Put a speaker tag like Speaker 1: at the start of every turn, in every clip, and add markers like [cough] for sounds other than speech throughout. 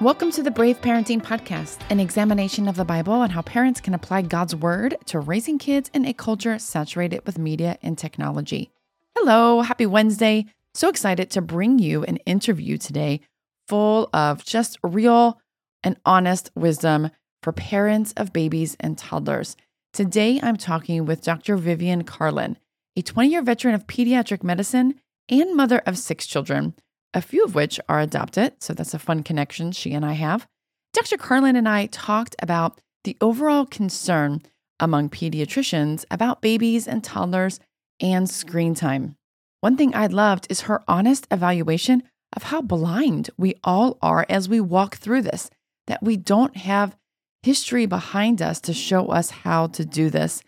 Speaker 1: Welcome to the Brave Parenting Podcast, an examination of the Bible and how parents can apply God's Word to raising kids in a culture saturated with media and technology. Hello, happy Wednesday. So excited to bring you an interview today full of just real and honest wisdom for parents of babies and toddlers. Today, I'm talking with Dr. Vivian Carlin, a 20 year veteran of pediatric medicine and mother of six children a few of which are adopted. So that's a fun connection she and I have. Dr. Carlin and I talked about the overall concern among pediatricians about babies and toddlers and screen time. One thing I loved is her honest evaluation of how blind we all are as we walk through this, that we don't have history behind us to show us how to do this.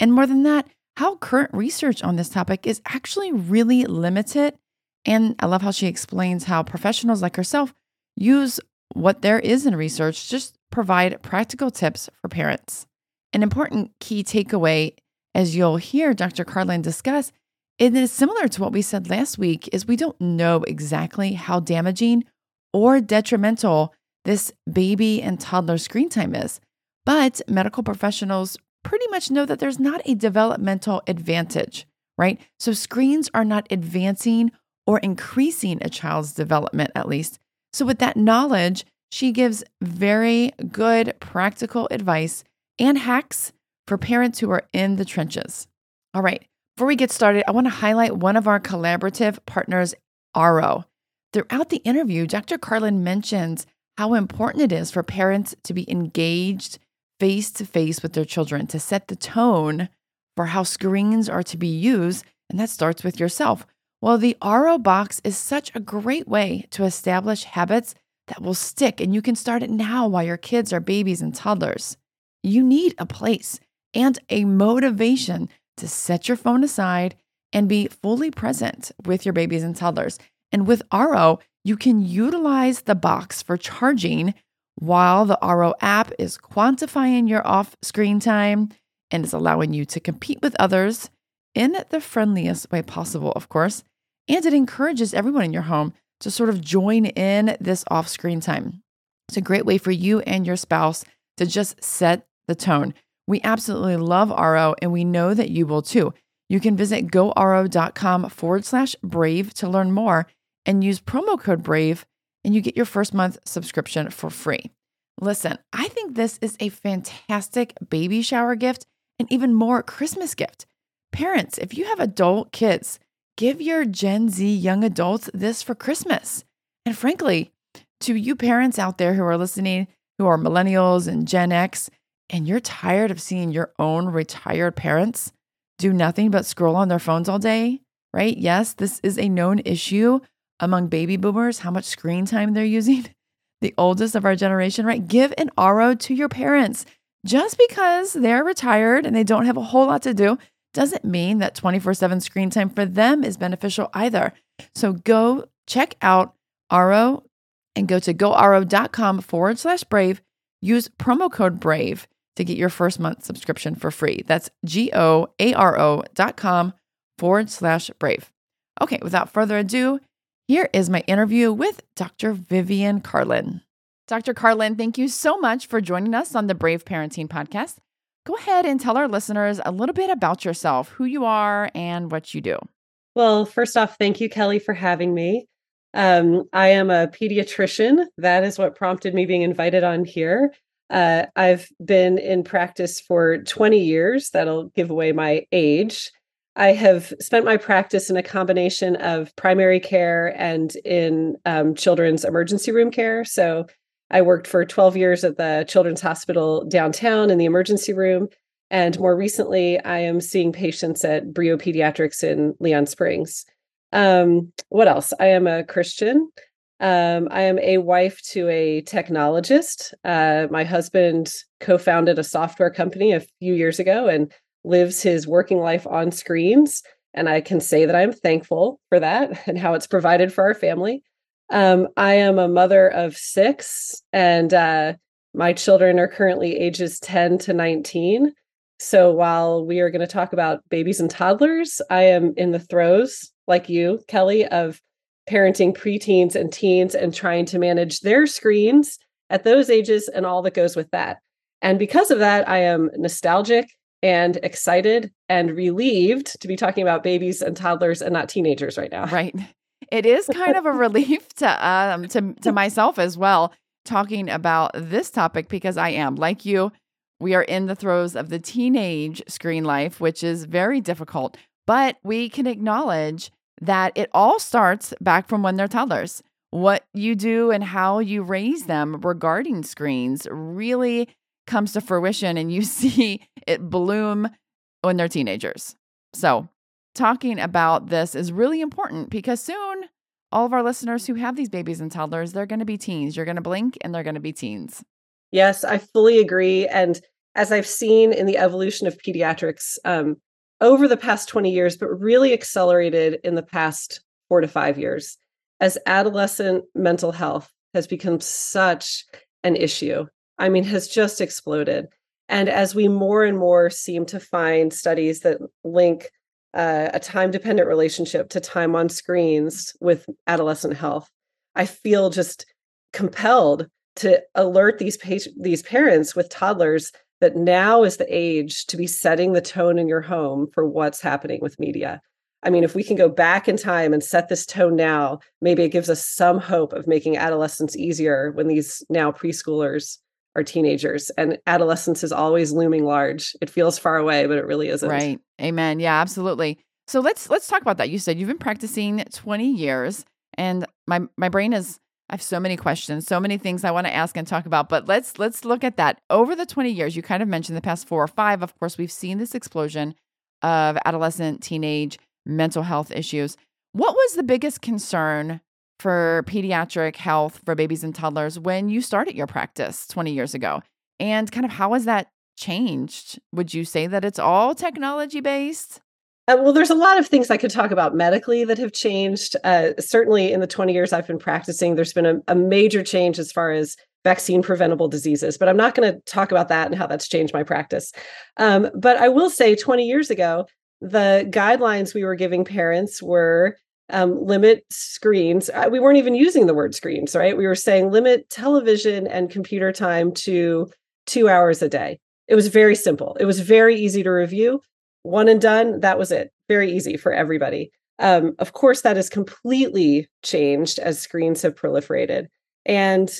Speaker 1: And more than that, how current research on this topic is actually really limited and I love how she explains how professionals like herself use what there is in research, to just provide practical tips for parents. An important key takeaway, as you'll hear Dr. Carlin discuss, it is similar to what we said last week, is we don't know exactly how damaging or detrimental this baby and toddler screen time is. But medical professionals pretty much know that there's not a developmental advantage, right? So screens are not advancing or increasing a child's development, at least. So, with that knowledge, she gives very good practical advice and hacks for parents who are in the trenches. All right, before we get started, I want to highlight one of our collaborative partners, Aro. Throughout the interview, Dr. Carlin mentions how important it is for parents to be engaged face to face with their children to set the tone for how screens are to be used. And that starts with yourself. Well, the Aro box is such a great way to establish habits that will stick, and you can start it now while your kids are babies and toddlers. You need a place and a motivation to set your phone aside and be fully present with your babies and toddlers. And with Aro, you can utilize the box for charging while the Aro app is quantifying your off screen time and is allowing you to compete with others in the friendliest way possible, of course. And it encourages everyone in your home to sort of join in this off screen time. It's a great way for you and your spouse to just set the tone. We absolutely love Aro and we know that you will too. You can visit goaro.com forward slash brave to learn more and use promo code brave, and you get your first month subscription for free. Listen, I think this is a fantastic baby shower gift and even more Christmas gift. Parents, if you have adult kids, give your Gen Z young adults this for Christmas. And frankly, to you parents out there who are listening, who are millennials and Gen X, and you're tired of seeing your own retired parents do nothing but scroll on their phones all day, right? Yes, this is a known issue among baby boomers, how much screen time they're using. [laughs] The oldest of our generation, right? Give an Aro to your parents. Just because they're retired and they don't have a whole lot to do doesn't mean that 24 7 screen time for them is beneficial either. So go check out Aro and go to goaro.com forward slash brave. Use promo code BRAVE to get your first month subscription for free. That's G O A R O dot com forward slash brave. Okay, without further ado, here is my interview with Dr. Vivian Carlin. Dr. Carlin, thank you so much for joining us on the Brave Parenting Podcast go ahead and tell our listeners a little bit about yourself, who you are, and what you do.
Speaker 2: Well, first off, thank you, Kelly, for having me. Um, I am a pediatrician. That is what prompted me being invited on here. Uh, I've been in practice for 20 years. That'll give away my age. I have spent my practice in a combination of primary care and in um, children's emergency room care. So I worked for 12 years at the Children's Hospital downtown in the emergency room. And more recently, I am seeing patients at Brio Pediatrics in Leon Springs. Um, what else? I am a Christian. Um, I am a wife to a technologist. Uh, my husband co founded a software company a few years ago and lives his working life on screens. And I can say that I'm thankful for that [laughs] and how it's provided for our family. Um, I am a mother of six, and uh, my children are currently ages 10 to 19. So while we are going to talk about babies and toddlers, I am in the throes, like you, Kelly, of parenting preteens and teens and trying to manage their screens at those ages and all that goes with that. And because of that, I am nostalgic and excited and relieved to be talking about babies and toddlers and not teenagers right now.
Speaker 1: Right. It is kind of a relief to um to to myself as well talking about this topic because I am like you we are in the throes of the teenage screen life which is very difficult but we can acknowledge that it all starts back from when they're toddlers what you do and how you raise them regarding screens really comes to fruition and you [laughs] see it bloom when they're teenagers. So, talking about this is really important because soon all of our listeners who have these babies and toddlers, they're going to be teens. You're going to blink and they're going to be teens.
Speaker 2: Yes, I fully agree. And as I've seen in the evolution of pediatrics um, over the past 20 years, but really accelerated in the past four to five years, as adolescent mental health has become such an issue. I mean, has just exploded. And as we more and more seem to find studies that link uh, a time dependent relationship to time on screens with adolescent health, I feel just compelled to alert these pa- these parents with toddlers that now is the age to be setting the tone in your home for what's happening with media. I mean, if we can go back in time and set this tone now, maybe it gives us some hope of making adolescence easier when these now preschoolers teenagers and adolescence is always looming large. It feels far away, but it really isn't.
Speaker 1: Right. Amen. Yeah, absolutely. So let's let's talk about that. You said you've been practicing 20 years and my my brain is I have so many questions, so many things I want to ask and talk about, but let's let's look at that. Over the 20 years, you kind of mentioned the past 4 or 5, of course, we've seen this explosion of adolescent, teenage mental health issues. What was the biggest concern for pediatric health for babies and toddlers when you started your practice 20 years ago? And kind of how has that changed? Would you say that it's all technology based?
Speaker 2: Uh, well, there's a lot of things I could talk about medically that have changed. Uh, certainly, in the 20 years I've been practicing, there's been a, a major change as far as vaccine preventable diseases, but I'm not going to talk about that and how that's changed my practice. Um, but I will say 20 years ago, the guidelines we were giving parents were um, limit screens. We weren't even using the word screens, right? We were saying limit television and computer time to two hours a day. It was very simple. It was very easy to review. One and done. That was it. Very easy for everybody. Um, of course, that has completely changed as screens have proliferated. And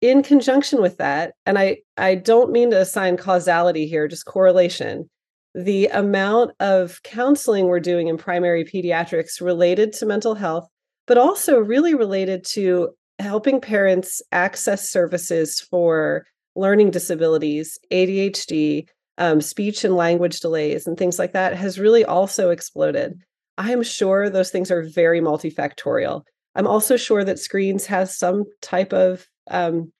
Speaker 2: in conjunction with that, and I, I don't mean to assign causality here, just correlation the amount of counseling we're doing in primary pediatrics related to mental health, but also really related to helping parents access services for learning disabilities, ADHD, um, speech and language delays, and things like that has really also exploded. I am sure those things are very multifactorial. I'm also sure that screens has some type of um,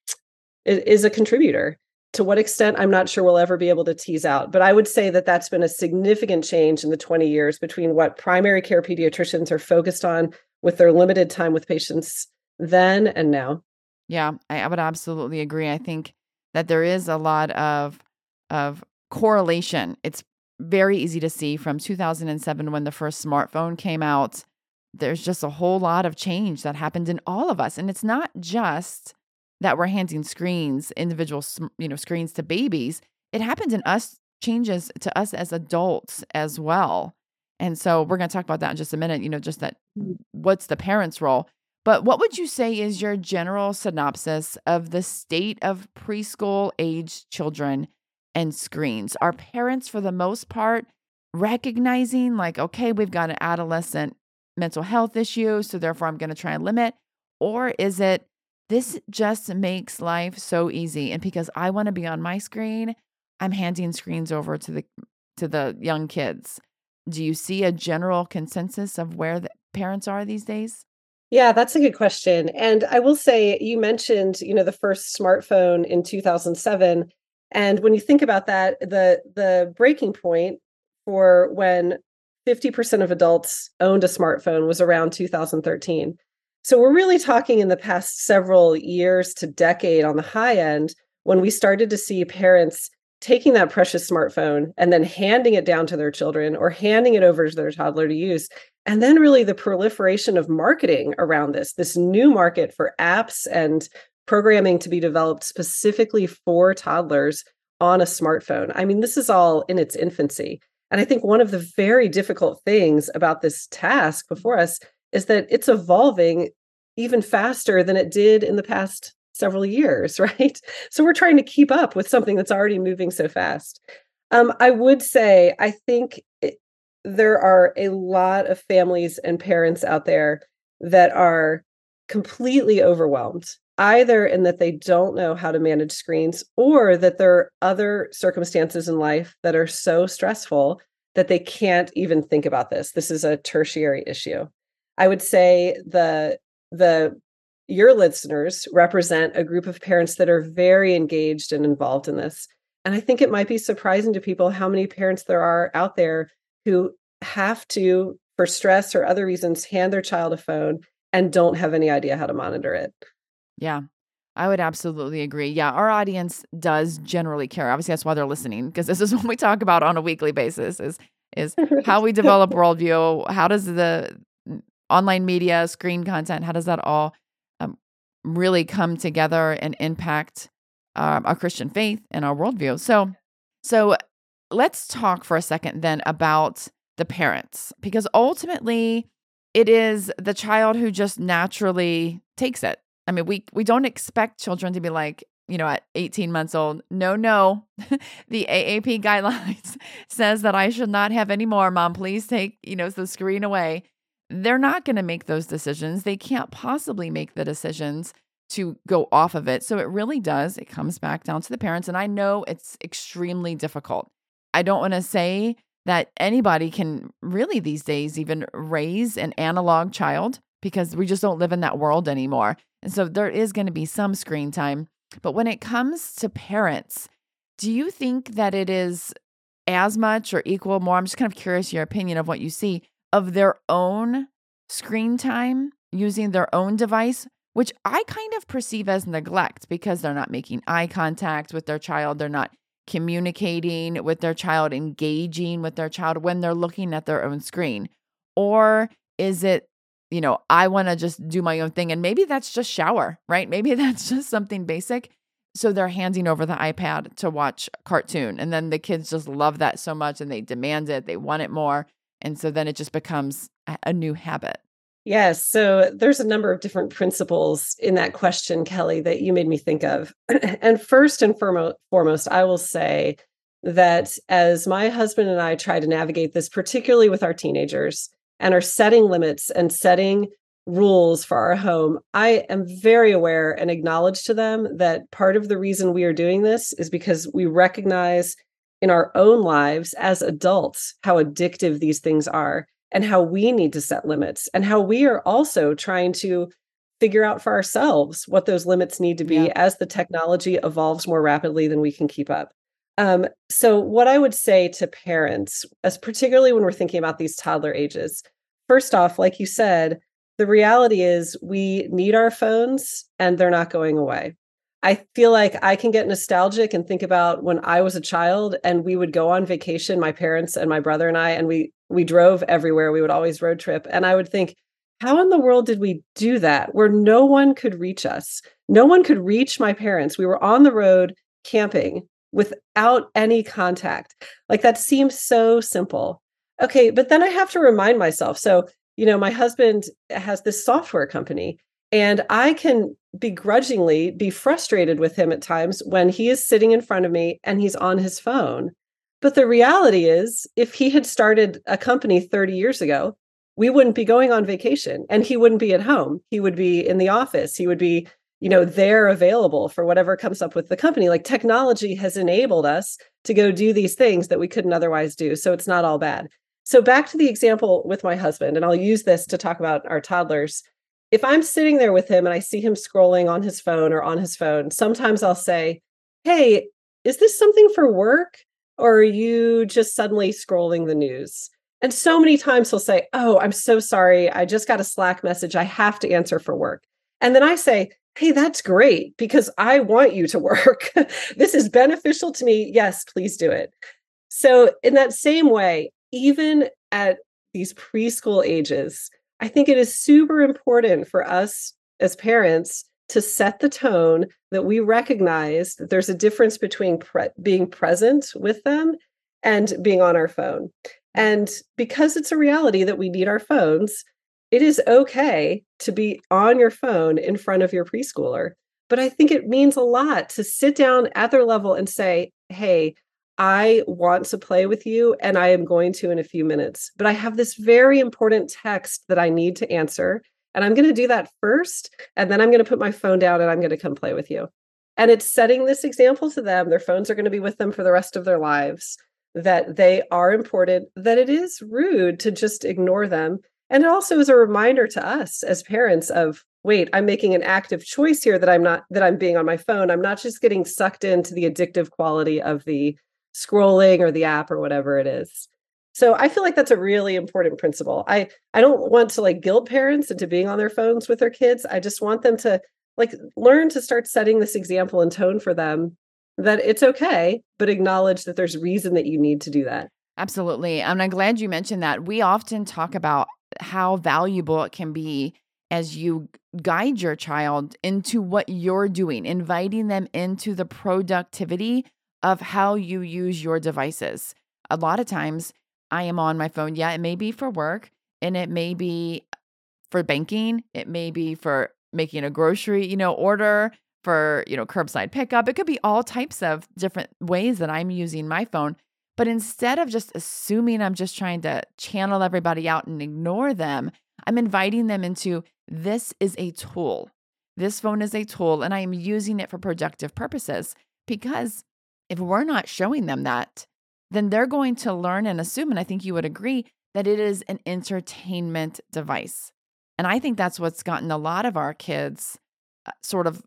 Speaker 2: is a contributor to what extent i'm not sure we'll ever be able to tease out but i would say that that's been a significant change in the 20 years between what primary care pediatricians are focused on with their limited time with patients then and now.
Speaker 1: Yeah i, would absolutely agree. I think that there is a lot of of correlation. It's very easy to see from 2007 when the first smartphone came out. There's just a whole lot of change that happened in all of us and it's not just that we're handing screens, individual, you know, screens to babies, it happens in us, changes to us as adults as well. And so we're going to talk about that in just a minute, you know, just that mm. what's the parent's role. But what would you say is your general synopsis of the state of preschool age children and screens? Are parents, for the most part, recognizing, like, okay, we've got an adolescent mental health issue, so therefore I'm going to try and limit? Or is it this just makes life so easy. And because I want to be on my screen, I'm handing screens over to the to the young kids. Do you see a general consensus of where the parents are these days?
Speaker 2: Yeah, that's a good question. And I will say you mentioned, you know, the first smartphone in 2007 and when you think about that, the the breaking point for when 50% of adults owned a smartphone was around 2013. So we're really talking in the past several years to decade on the high end when we started to see parents taking that precious smartphone and then handing it down to their children or handing it over to their toddler to use And then, really, the proliferation of marketing around this, this new market for apps and programming to be developed specifically for toddlers on a smartphone. I mean, this is all in its infancy. And I think one of the very difficult things about this task before us is that it's evolving even faster than it did in the past several years, [laughs] right? So we're trying to keep up with something that's already moving so fast. Um, I would say, I think it, there are a lot of families and parents out there that are completely overwhelmed, either in that they don't know how to manage screens or that there are other circumstances in life that are so stressful that they can't even think about this. This is a tertiary issue. I would say the the your listeners represent a group of parents that are very engaged and involved in this. And I think it might be surprising to people how many parents there are out there who have to, for stress or other reasons, hand their child a phone and don't have any idea how to monitor it.
Speaker 1: Yeah. I would absolutely agree. Yeah, our audience does generally care. Obviously, that's why they're listening because this is [laughs] what we talk about on a weekly basis. Is is [laughs] how we develop worldview. How does the online media, screen content, how does that all really come together and impact um, our Christian faith and our worldview. So, so let's talk for a second then about the parents, because ultimately it is the child who just naturally takes it. I mean, we we don't expect children to be like, you know, at 18 months old, no, no, [laughs] the AAP guidelines [laughs] says that I should not have any more. Mom, please take, you know, the screen away they're not going to make those decisions. They can't possibly make the decisions to go off of it. So it really does. It comes back down to the parents. And I know it's extremely difficult. I don't want to say that anybody can really these days even raise an analog child because we just don't live in that world anymore. And so there is going to be some screen time. But when it comes to parents, do you think that it is as much or equal more? I'm just kind of curious your opinion of what you see of their own screen time using their own device, which I kind of perceive as neglect because they're not making eye contact with their child. They're not communicating with their child, engaging with their child when they're looking at their own screen? Or is it, you know, I want to just do my own thing? And maybe that's just shower, right? [laughs] Maybe that's just something basic. So they're handing over the iPad to watch cartoon. And then the kids just love that so much and they demand it, they want it more. And so then it just becomes a new habit.
Speaker 2: Yes. So there's a number of different principles in that question, Kelly, that you made me think of. [clears throat] and first and foremost, I will say that as my husband and I try to navigate this, particularly with our teenagers, and are setting limits and setting rules for our home, I am very aware and acknowledge to them that part of the reason we are doing this is because we recognize in our own lives as adults how addictive these things are and how we need to set limits and how we are also trying to figure out for ourselves what those limits need to be yeah. as the technology evolves more rapidly than we can keep up. Um, so, what I would say to parents, as particularly when we're thinking about these toddler ages, first off, like you said, the reality is we need our phones and they're not going away. I feel like I can get nostalgic and think about when I was a child and we would go on vacation, my parents and my brother and I, and we we drove everywhere. We would always road trip. And I would think, how in the world did we do that where no one could reach us? No one could reach my parents. We were on the road camping without any contact. Like that seems so simple. Okay, but then I have to remind myself. So, you know, my husband has this software company and I can begrudgingly be frustrated with him at times when he is sitting in front of me and he's on his phone. But the reality is, if he had started a company 30 years ago, we wouldn't be going on vacation and he wouldn't be at home. He would be in the office. He would be, you know, there available for whatever comes up with the company. Like technology has enabled us to go do these things that we couldn't otherwise do. So it's not all bad. So back to the example with my husband, and I'll use this to talk about our toddlers if I'm sitting there with him and I see him scrolling on his phone or on his phone, sometimes I'll say, Hey, is this something for work? Or are you just suddenly scrolling the news? And so many times he'll say, Oh, I'm so sorry. I just got a Slack message. I have to answer for work. And then I say, Hey, that's great because I want you to [laughs] work. this is beneficial to me. Yes, please do it. So, in that same way, even at these preschool ages, I think it is super important for us as parents to set the tone that we recognize that there's a difference between pre- being present with them and being on our phone. And because it's a reality that we need our phones, it is okay to be on your phone in front of your preschooler. But I think it means a lot to sit down at their level and say, hey, I want to play with you and I am going to in a few minutes. But I have this very important text that I need to answer. And I'm going to do that first. And then I'm going to put my phone down and I'm going to come play with you. And it's setting this example to them. Their phones are going to be with them for the rest of their lives, that they are important, that it is rude to just ignore them. And it also is a reminder to us as parents of wait i'm making an active choice here that i'm not that i'm being on my phone i'm not just getting sucked into the addictive quality of the scrolling or the app or whatever it is. So i feel like that's a really important principle. I i don't want to like guilt parents into being on their phones with their kids. I just want them to like learn to start setting this example and tone for them that it's okay but acknowledge that there's reason that you need to do that.
Speaker 1: Absolutely and i'm glad you mentioned that. We often talk about how valuable it can be as you guide your child into what you're doing, inviting them into the productivity of how you use your devices. A lot of times I am on my phone. Yeah, it may be for work and it may be for banking, it may be for making a grocery, you know, order for, you know, curbside pickup. It could be all types of different ways that I'm using my phone. But instead of just assuming I'm just trying to channel everybody out and ignore them, I'm inviting them into this is a tool. This phone is a tool, and I am using it for productive purposes because if we're not showing them that, then they're going to learn and assume, and I think you would agree, that it is an entertainment device. And I think that's what's gotten a lot of our kids uh, sort of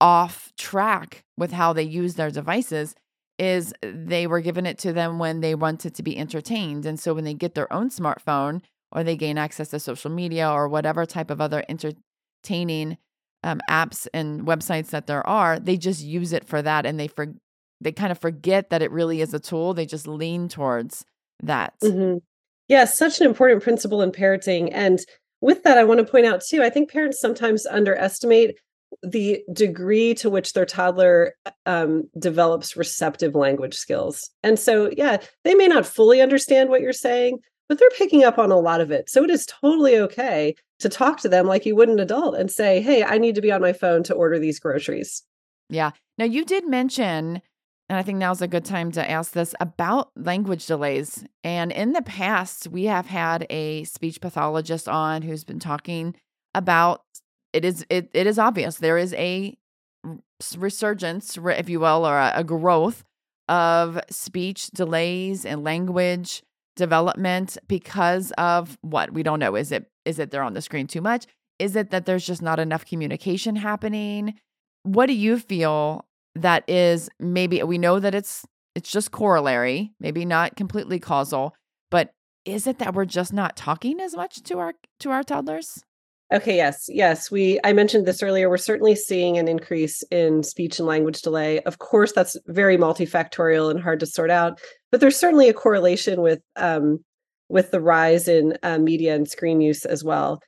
Speaker 1: off track with how they use their devices is they were given it to them when they wanted to be entertained. And so when they get their own smartphone or they gain access to social media or whatever type of other entertaining um, apps and websites that there are, they just use it for that and they for they kind of forget that it really is a tool. They just lean towards that.
Speaker 2: Mm-hmm. Yeah, such an important principle in parenting. And with that, I want to point out too, I think parents sometimes underestimate the degree to which their toddler um, develops receptive language skills. And so, yeah, they may not fully understand what you're saying, but they're picking up on a lot of it. So it is totally okay to talk to them like you would an adult and say, hey, I need to be on my phone to order these groceries.
Speaker 1: Yeah. Now, you did mention, and I think now's a good time to ask this about language delays. And in the past, we have had a speech pathologist on who's been talking about it is it, it is obvious there is a resurgence if you will or a, a growth of speech delays and language development because of what? We don't know. Is it is it they're on the screen too much? Is it that there's just not enough communication happening? What do you feel that is maybe we know that it's it's just corollary maybe not completely causal but is it that we're just not talking as much to our to our toddlers
Speaker 2: Okay, yes, yes. We I mentioned this earlier. We're certainly seeing an increase in speech and language delay. Of course, that's very multifactorial and hard to sort out, but there's certainly a correlation with um, with the rise in uh, media and screen use as well.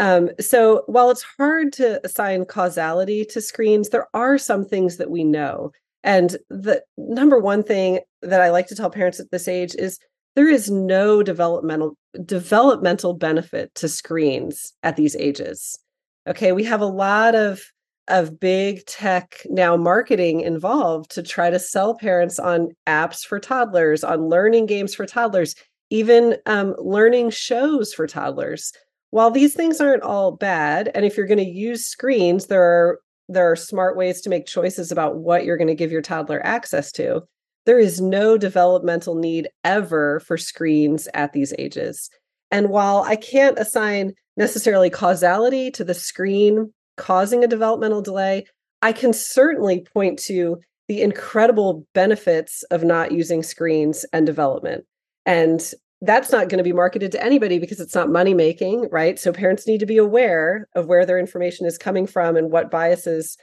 Speaker 2: Um, so while it's hard to assign causality to screens, there are some things that we know. And the number one thing that I like to tell parents at this age is there is no developmental developmental benefit to screens at these ages okay we have a lot of of big tech now marketing involved to try to sell parents on apps for toddlers on learning games for toddlers even um, learning shows for toddlers while these things aren't all bad and if you're going to use screens there are there are smart ways to make choices about what you're going to give your toddler access to there is no developmental need ever for screens at these ages. And while I can't assign necessarily causality to the screen causing a developmental delay, I can certainly point to the incredible benefits of not using screens and development. And that's not going to be marketed to anybody because it's not money making, right? So parents need to be aware of where their information is coming from and what biases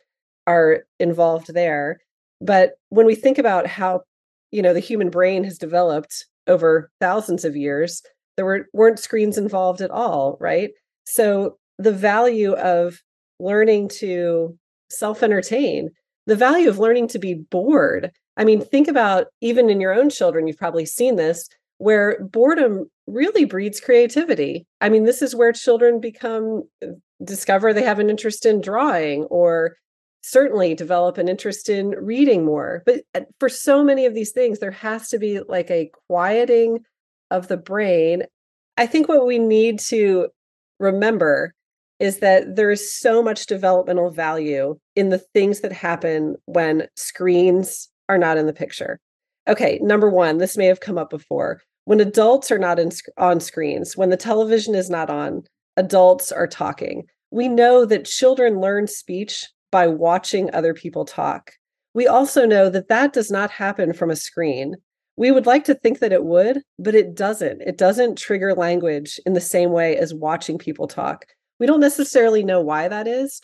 Speaker 2: are involved there. But when we think about how, you know, the human brain has developed over thousands of years, there were weren't screens involved at all right so the value of learning to self entertain the value of learning to be bored i mean think about even in your own children you've probably seen this where boredom really breeds creativity i mean this is where children become discover they have an interest in drawing or certainly develop an interest in reading more. But uh, for so many of these things, there has to be like a quieting of the brain. I think what we need to remember is that there is so much developmental value in the things that happen when screens are not in the picture. Okay, number one, this may have come up before. When adults are not in, on screens, when the television is not on, adults are talking. We know that children learn speech by watching other people talk. We also know that that does not happen from a screen. We would like to think that it would, but it doesn't. It doesn't trigger language in the same way as watching people talk. We don't necessarily know why that is,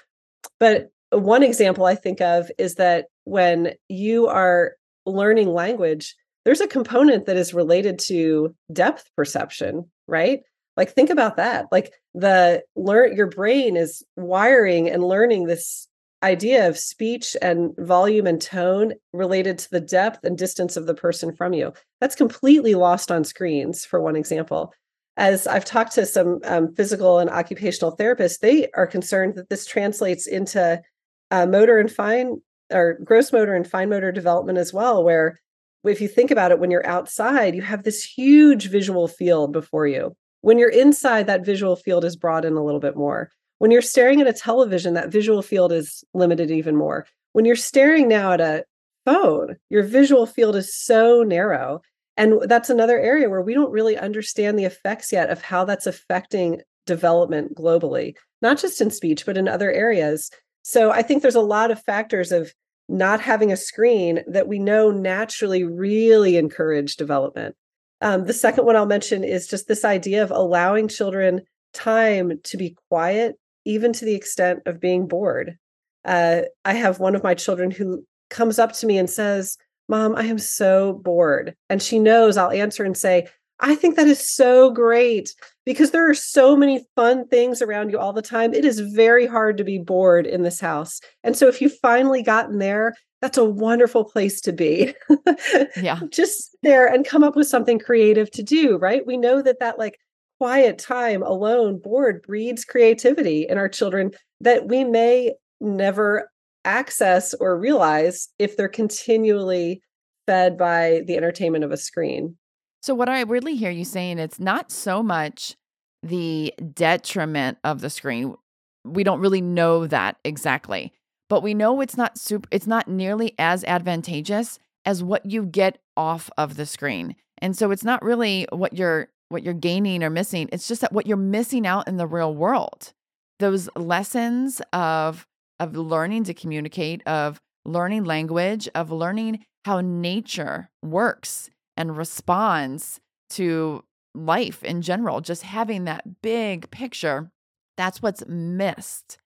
Speaker 2: but one example I think of is that when you are learning language, there's a component that is related to depth perception, right? Like think about that. Like the learn your brain is wiring and learning this idea of speech and volume and tone related to the depth and distance of the person from you. That's completely lost on screens, for one example. As I've talked to some um, physical and occupational therapists, they are concerned that this translates into uh, motor and fine or gross motor and fine motor development as well, where if you think about it, when you're outside, you have this huge visual field before you. When you're inside, that visual field is in a little bit more. When you're staring at a television, that visual field is limited even more. When you're staring now at a phone, your visual field is so narrow. And that's another area where we don't really understand the effects yet of how that's affecting development globally, not just in speech, but in other areas. So I think there's a lot of factors of not having a screen that we know naturally really encourage development. Um, the second one I'll mention is just this idea of allowing children time to be quiet even to the extent of being bored. Uh, I have one of my children who comes up to me and says, Mom, I am so bored. And she knows I'll answer and say, I think that is so great because there are so many fun things around you all the time. It is very hard to be bored in this house. And so if you've finally gotten there, that's a wonderful place to be. [laughs]
Speaker 1: yeah.
Speaker 2: Just there and come up with something creative to do, right? We know that that like quiet time alone bored breeds creativity in our children that we may never access or realize if they're continually fed by the entertainment of a screen.
Speaker 1: So what I really hear you saying it's not so much the detriment of the screen. We don't really know that exactly. But we know it's not super it's not nearly as advantageous as what you get off of the screen. And so it's not really what you're what you're gaining or missing. It's just that what you're missing out in the real world. Those lessons of of learning to communicate, of learning language, of learning how nature works and responds to life in general, just having that big picture, that's what's missed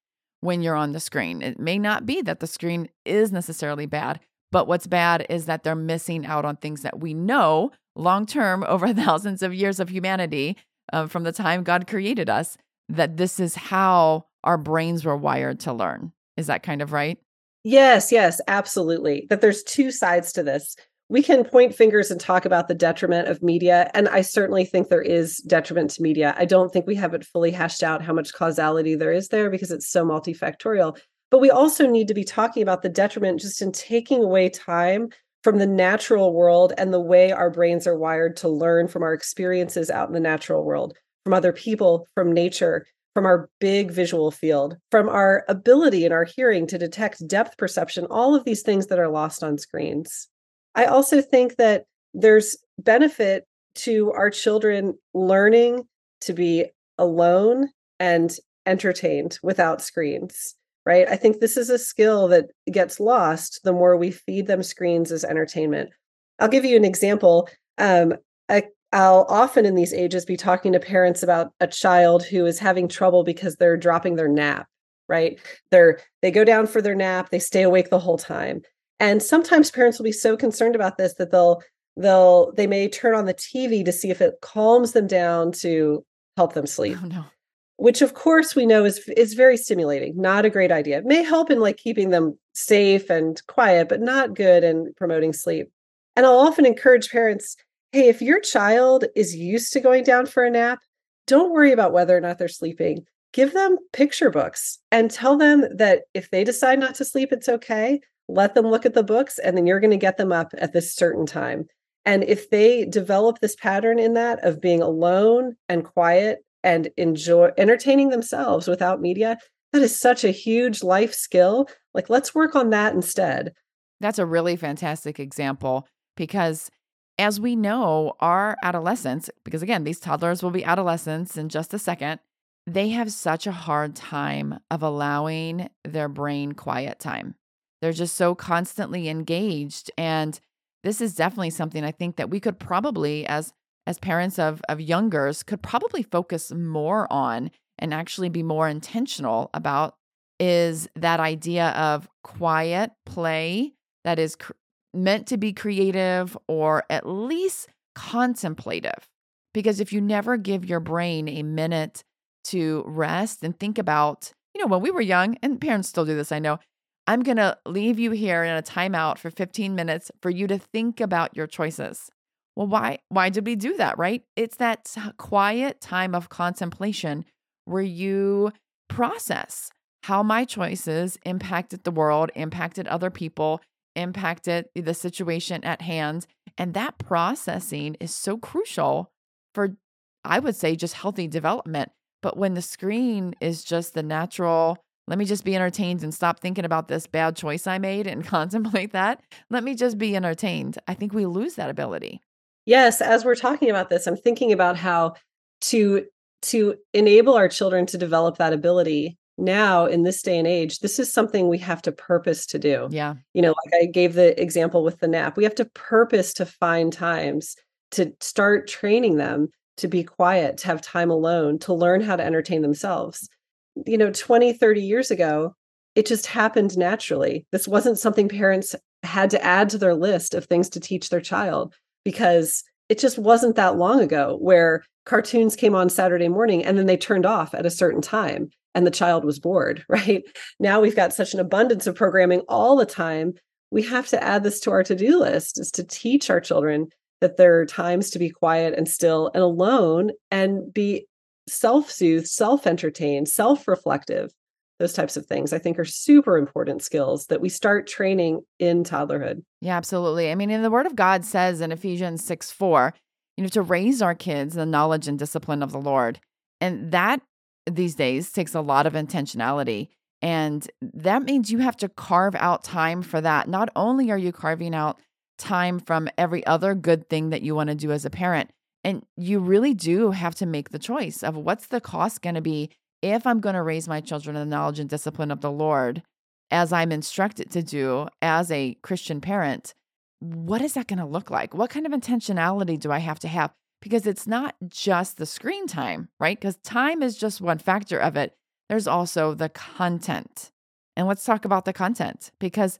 Speaker 1: when you're on the screen. It may not be that the screen is necessarily bad, but what's bad is that they're missing out on things that we know long term [laughs] over thousands of years of humanity uh, from the time God created us, that this is how our brains were wired to learn. Is that kind of right?
Speaker 2: Yes, yes, absolutely. That there's two sides to this. We can point fingers and talk about the detriment of media. And I certainly think there is detriment to media. I don't think we have it fully hashed out how much causality there is there because it's so multifactorial. But we also need to be talking about the detriment just in taking away time from the natural world and the way our brains are wired to learn from our experiences out in the natural world, from other people, from nature, from our big visual field, from our ability in our hearing to detect depth perception, all of these things that are lost on screens. I also think that there's benefit to our children learning to be alone and entertained without screens right? I think this is a skill that gets lost the more we feed them screens as entertainment. I'll give you an example. Um, I, I'll often in these ages be talking to parents about a child who is having trouble because they're dropping their nap, right? They're they go down for their nap, they stay awake the whole time. And sometimes parents will be so concerned about this that they'll they'll they may turn on the tv to see if it calms them down to help them oh, sleep
Speaker 1: Oh no.
Speaker 2: which of course we know is is very stimulating not a great idea. It may help in like keeping them safe and quiet but not good in promoting sleep. And i'll often encourage parents hey if your child is used to going down for a nap don't worry about whether or not they're sleeping. Give them picture books and tell them that if they decide not to sleep it's okay let them look at the books and then you're going to get them up at this certain time and if they develop this pattern in that of being alone and quiet and enjoy entertaining themselves without media, that is such a huge life skill. Like, let's work on that instead.
Speaker 1: That's a really fantastic example because as we know, our adolescents, because again, these toddlers will be adolescents in just a second, they have such a hard time of allowing their brain quiet time. They're just so constantly engaged. And this is definitely something I think that we could probably, as as parents of of youngers, could probably focus more on and actually be more intentional about is that idea of quiet play that is cr- meant to be creative or at least contemplative. Because if you never give your brain a minute to rest and think about, you know, when we were young, and parents still do this, I know, I'm going to leave you here in a timeout for 15 minutes for you to think about your choices. Well, why why did we do that, right? It's that quiet time of contemplation where you process how my choices impacted the world, impacted other people, impacted the situation at hand, and that processing is so crucial for I would say just healthy development. But when the screen is just the natural let me just be entertained and stop thinking about this bad choice I made and [laughs] contemplate that. Let me just be entertained. I think we lose that ability.
Speaker 2: Yes, as we're talking about this, I'm thinking about how to to enable our children to develop that ability now in this day and age, this is something we have to purpose to do.
Speaker 1: Yeah.
Speaker 2: You know, like I gave the example with the nap. We have to purpose to find times to start training them to be quiet, to have time alone, to learn how to entertain themselves you know 20 30 years ago it just happened naturally. This wasn't something parents had to add to their list of things to teach their child because it just wasn't that long ago where cartoons came on saturday morning and then they turned off at a certain time and the child was bored [laughs] right? Now we've got such an abundance of programming all the time we have to add this to our to-do list is to teach our children that there are times to be quiet and still and alone and be self soothe, self entertain, self reflective, those types of things, I think are super important skills that we start training in toddlerhood.
Speaker 1: Yeah, absolutely. I mean, in the Word of God says in Ephesians 6 4, you know, to raise our kids in the knowledge and discipline of the Lord. And that these days takes a lot of intentionality. And that means you have to carve out time for that. Not only are you carving out time from every other good thing that you want to do as a parent, and you really do have to make the choice of what's the cost going to be if I'm going to raise my children in the knowledge and discipline of the Lord as I'm instructed to do as a Christian parent. What is that going to look like? What kind of intentionality do I have to have? Because it's not just the screen time, right? Because time is just one factor of it. There's also the content. And let's talk about the content because,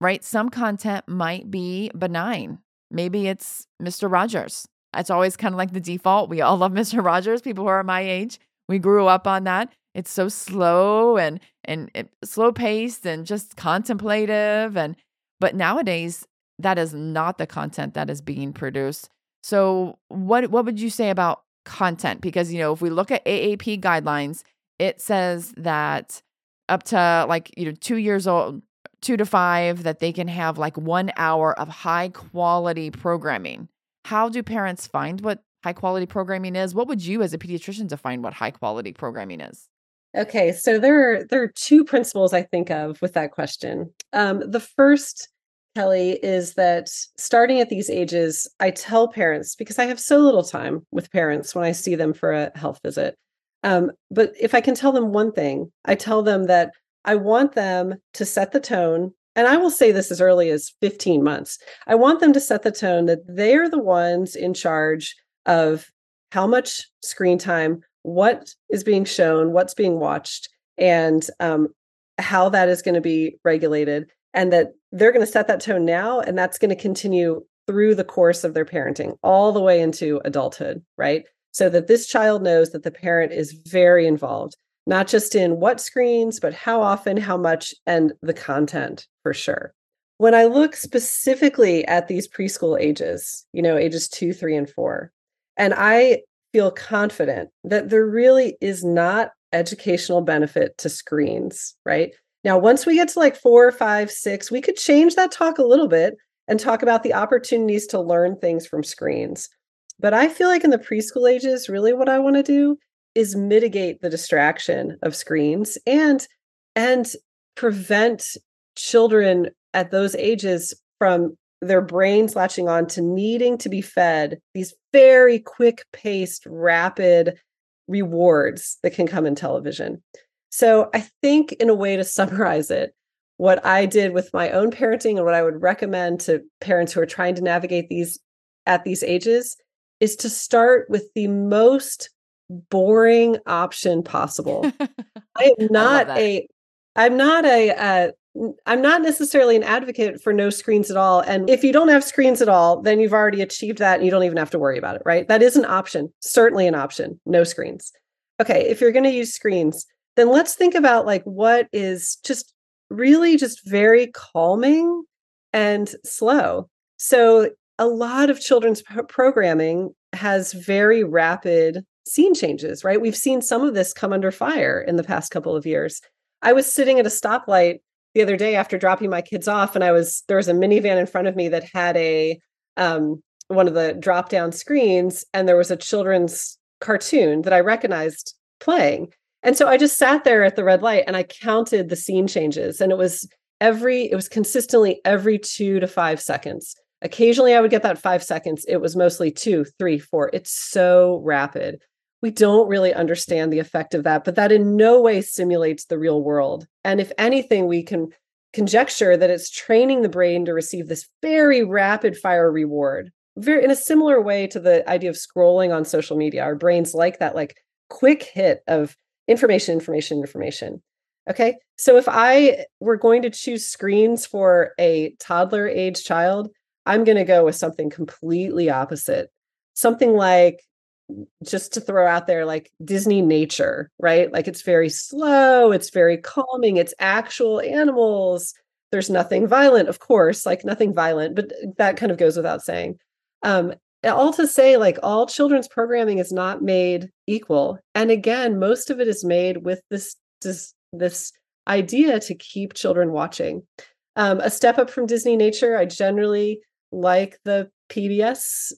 Speaker 1: right, some content might be benign. Maybe it's Mr. Rogers it's always kind of like the default. We all love [laughs] Mr. Rogers, people who are my age. We grew up on that. It's so slow and and slow paced and just contemplative and but nowadays that is not the content that is being produced. So what what would you say about content because you know if we look at AAP guidelines it says that up to like you know 2 years old 2 to 5 that they can have like 1 hour of high quality programming how do parents find what high quality programming is? What would you as a pediatrician define what high quality programming is?
Speaker 2: Okay, so there are there are two principles I think of with that question. Um, the first, Kelly, is that starting at these ages, I tell parents because I have so little time with parents when I see them for a health visit. Um, but if I can tell them one thing, I tell them that I want them to set the tone and I will say this as early as 15 months. I want them to set the tone that they're the ones in charge of how much screen time, what is being shown, what's being watched, and um, how that is going to be regulated. And that they're going to set that tone now, and that's going to continue through the course of their parenting, all the way into adulthood, right? So that this child knows that the parent is very involved, not just in what screens, but how often, how much, and the content for sure. When I look specifically at these preschool ages, you know, ages two, three, and four, and I feel confident that there really is not educational benefit to screens, right? Now, once we get to like four, five, six, we could change that talk a little bit and talk about the opportunities to learn things from screens. But I feel like in the preschool ages, really what I want to do is mitigate the distraction of screens and and prevent children at those ages from their brains latching on to needing to be fed these very quick paced rapid rewards that can come in television. So I think, in a way to summarize it, what I did with my own parenting and what I would recommend to parents who are trying to navigate these at these ages is to start with the most boring option possible. [laughs] I am not I a I'm not a uh, I'm not necessarily an advocate for no screens at all. And if you don't have screens at all, then you've already achieved that and you don't even have to worry about it, right? That is an option, certainly an option, no screens. Okay, if you're going to use screens, then let's think about like what is just really just very calming and slow. So a lot of children's programming has very rapid scene changes, right? We've seen some of this come under fire in the past couple of years. I was sitting at a stoplight the other day after dropping my kids off and i was there was a minivan in front of me that had a um, one of the drop down screens and there was a children's cartoon that i recognized playing. And so i just sat there at the red light and i counted the scene changes and it was every it was consistently every two to five seconds. Occasionally i would get that five seconds. It was mostly two three four. It's so rapid we don't really understand the effect of that, but that in no way simulates the real world. And if anything, we can conjecture that it's training the brain to receive this very rapid fire reward, very in a similar way to the idea of scrolling on social media. Our brains like that, like quick hit of information, information, information. Okay. So if I were going to choose screens for a toddler age child, I'm going to go with something completely opposite. Something like just to throw out there like Disney nature, right? Like it's very slow, it's very calming, it's actual animals. There's nothing violent, of course, like nothing violent, but that kind of goes without saying. Um, all to say, like all children's programming is not made equal. And again, most of it is made with this this, this idea to keep children watching. Um, a step up from Disney nature, I generally like the PBS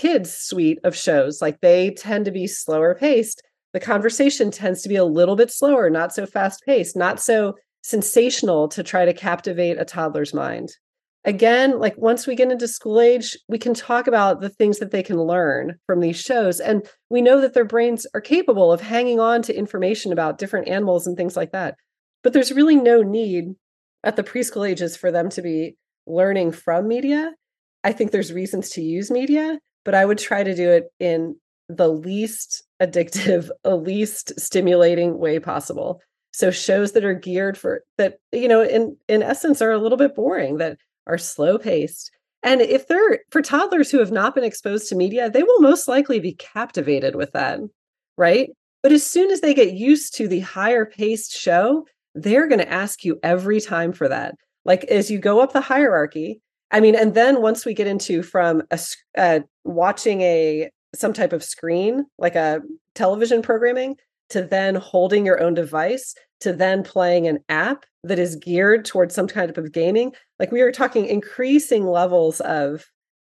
Speaker 2: kids suite of shows like they tend to be slower paced. The conversation tends to be a little bit slower not so fast paced not so sensational to try to captivate a toddler's mind. Again like once we get into school age we can talk about the things that they can learn from these shows and we know that their brains are capable of hanging on to information about different animals and things like that. But there's really no need at the preschool ages for them to be learning from media. I think there's reasons to use media but I would try to do it in the least addictive, [laughs] least stimulating way possible. So shows that are geared for that, you know, in in essence are a little bit boring, that are slow paced. And if they're for toddlers who have not been exposed to media, they will most likely be captivated with that, right? But as soon as they get used to the higher paced show, they're going to ask you every time for that. Like as you go up the hierarchy, I mean, and then once we get into from a uh, watching a some type of screen, like a television programming, to then holding your own device, to then playing an app that is geared towards some kind of gaming, like we are talking increasing levels of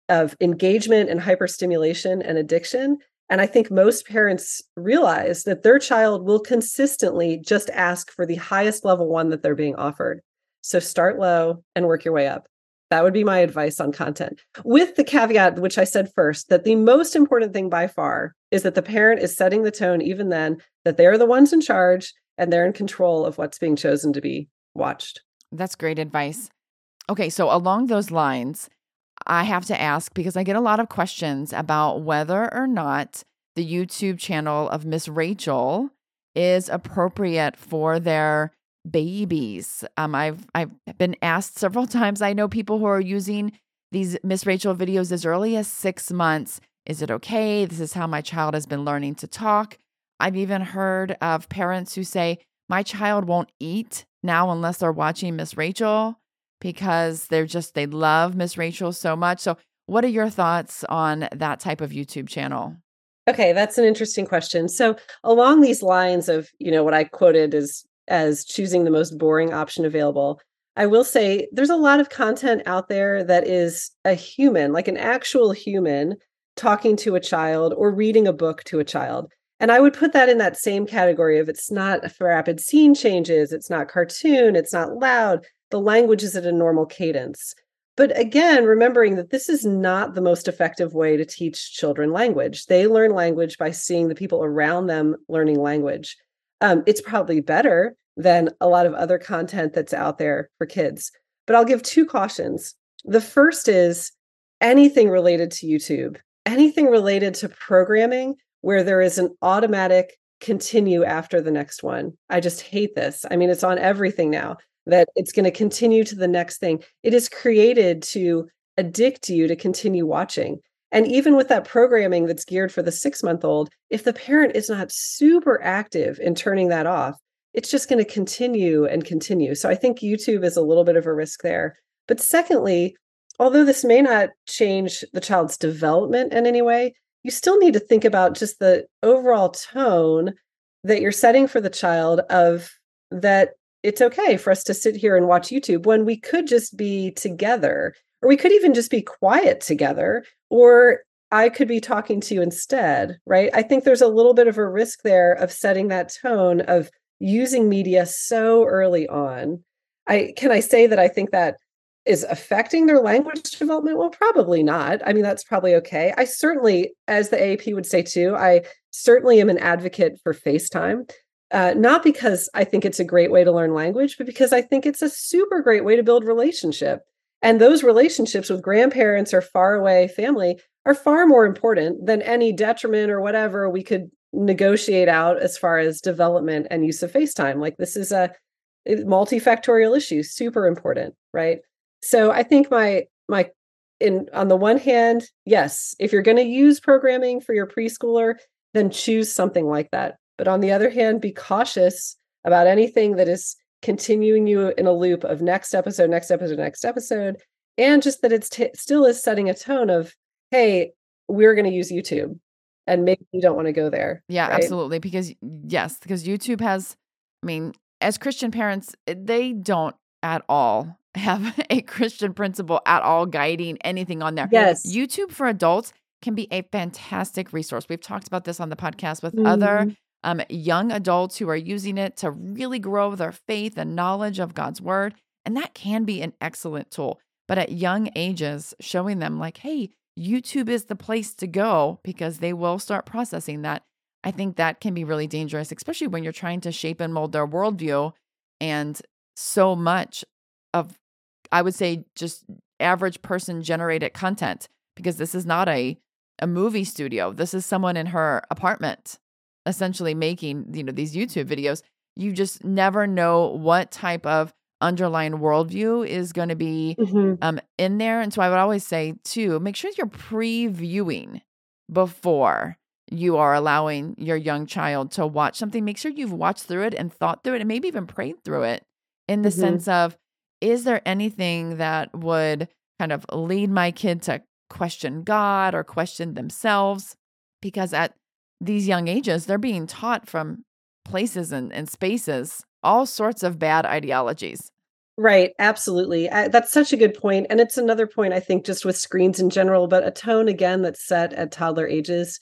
Speaker 2: of engagement and hyperstimulation and addiction. And I think most parents realize that their child will consistently just ask for the highest level one that they're being offered. So start low and work your way up. That would be my advice on content. With the caveat, which I said first, that the most important thing by far is that the parent is setting the tone, even then, that they're the ones in charge and they're in control of what's being chosen to be watched.
Speaker 1: That's great advice. Okay, so along those lines, I have to ask because I get a lot of questions about whether or not the YouTube channel of Miss Rachel is appropriate for their babies. Um, I've I've been asked several [laughs] times. I know people who are using these Miss Rachel videos as early as six months. Is it okay? This is how my child has been learning to talk. I've even heard of parents who say, My child won't eat now unless they're watching Miss Rachel because they're just, they love Miss Rachel so much. So, what are your thoughts on that type of YouTube channel?
Speaker 2: Okay, that's an interesting question. So, along these lines of, you know, what I quoted as as choosing the most boring option available, I will say there's a lot of content out there that is a human, like an actual human talking to a child or reading a book to a child. And I would put that in that same category of it's not rapid scene changes, it's not cartoon, it's not loud. The language is at a normal cadence. But again, remembering that this is not the most effective way to teach children language. They learn language by seeing the people around them learning language. Um, it's probably better than a lot of other content that's out there for kids. But I'll give two cautions. The first is anything related to YouTube, anything related to programming where there is an automatic continue after the next one. I just hate this. I mean, it's on everything now that it's going to continue to the next thing. It is created to addict you to continue watching. And even with that programming that's geared for the six month old, if the parent is not super active in turning that off, it's just going to continue and continue. So I think YouTube is a little bit of a risk there. But secondly, although this may not change the child's development in any way, you still need to think about just the overall tone that you're setting for the child of that it's okay for us to sit here and watch YouTube when we could just be together, or we could even just be quiet together, or I could be talking to you instead, right? I think there's a little bit of a risk there of setting that tone of using media so early on. I can I say that I think that is affecting their language development? Well, probably not. I mean, that's probably okay. I certainly, as the AAP would say too, I certainly am an advocate for FaceTime. Uh, not because I think it's a great way to learn language, but because I think it's a super great way to build relationship. And those relationships with grandparents or far away family are far more important than any detriment or whatever we could negotiate out as far as development and use of FaceTime. Like this is a multifactorial issue, super important, right? So I think my my in on the one hand, yes, if you're going to use programming for your preschooler, then choose something like that. But on the other hand, be cautious about anything that is continuing you in a loop of next episode, next episode, next episode, and just that it's t- still is setting a tone of, hey, we're going to use YouTube, and maybe you don't want to go there.
Speaker 1: Yeah, right? absolutely. Because yes, because YouTube has, I mean, as Christian parents, eh, they don't at all [laughs] have a Christian principle at all guiding anything on there.
Speaker 2: Yes,
Speaker 1: YouTube for adults can be a fantastic resource. We've talked about this on the podcast with mm-hmm. other um, young adults who are using it to really grow their faith and knowledge of God's word. And that can be an excellent tool. But at young ages, showing them, like, hey, YouTube is the place to go because they will start processing that. I think that can be really dangerous, especially when you're trying to shape and mold their worldview. And so much of, I would say, just average person generated content, because this is not a, a movie studio. This is someone in her apartment essentially making, you know, these YouTube videos, you just never know what type of underlying worldview is going to be mm-hmm. um, in there. And so I would always say, too, make sure you're previewing before you are allowing your young child to watch something. Make sure you've watched through it and thought through it and maybe even prayed through it in the mm-hmm. sense of, is there anything that would kind of lead my kid to question God or question themselves? Because at these young ages, they're being taught from places and, and spaces all sorts of bad ideologies.
Speaker 2: Right, absolutely. I, that's such a good point. And it's another point, I think, just with screens in general, but a tone again that's set at toddler ages.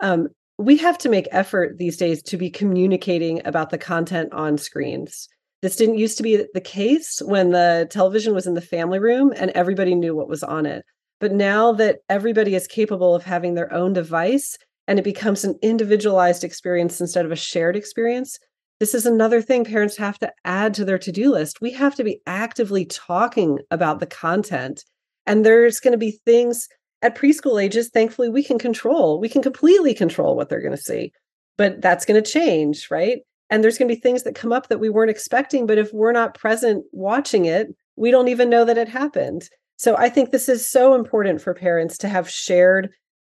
Speaker 2: Um, we have to make effort these days to be communicating about the content on screens. This didn't used to be the case when the television was in the family room and everybody knew what was on it. But now that everybody is capable of having their own device, and it becomes an individualized experience instead of a shared experience. This is another thing parents have to add to their to do list. We have to be actively talking about the content. And there's going to be things at preschool ages, thankfully, we can control. We can completely control what they're going to see, but that's going to change, right? And there's going to be things that come up that we weren't expecting. But if we're not present watching it, we don't even know that it happened. So I think this is so important for parents to have shared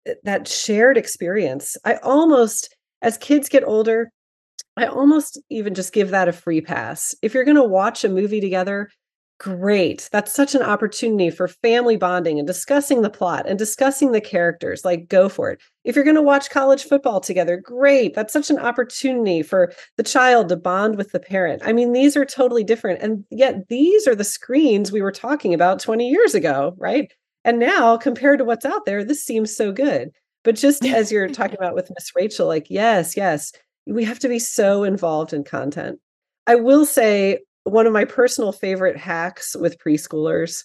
Speaker 2: Eh, that shared experience. I almost, as kids get older, I almost even just give that a free pass. If you're going to watch a movie together, Great. That's such an opportunity for family bonding and discussing the plot and discussing the characters. Like, go for it. If you're going to watch college football together, great. That's such an opportunity for the child to bond with the parent. I mean, these are totally different. And yet, these are the screens we were talking about 20 years ago, right? And now, compared to what's out there, this seems so good. But just [laughs] as you're talking about with Miss Rachel, like, yes, yes, we have to be so involved in content. I will say one of my personal favorite hacks with preschoolers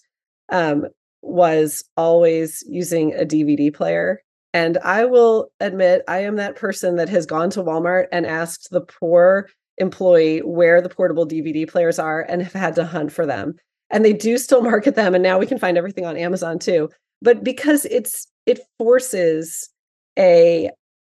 Speaker 2: um, was always using a DVD player. And I will admit, I am that person that has gone to Walmart and asked the poor employee where the portable DVD players are and have had to hunt for them. And they do still market them. And now we can find everything on Amazon too. But because it's, it forces a,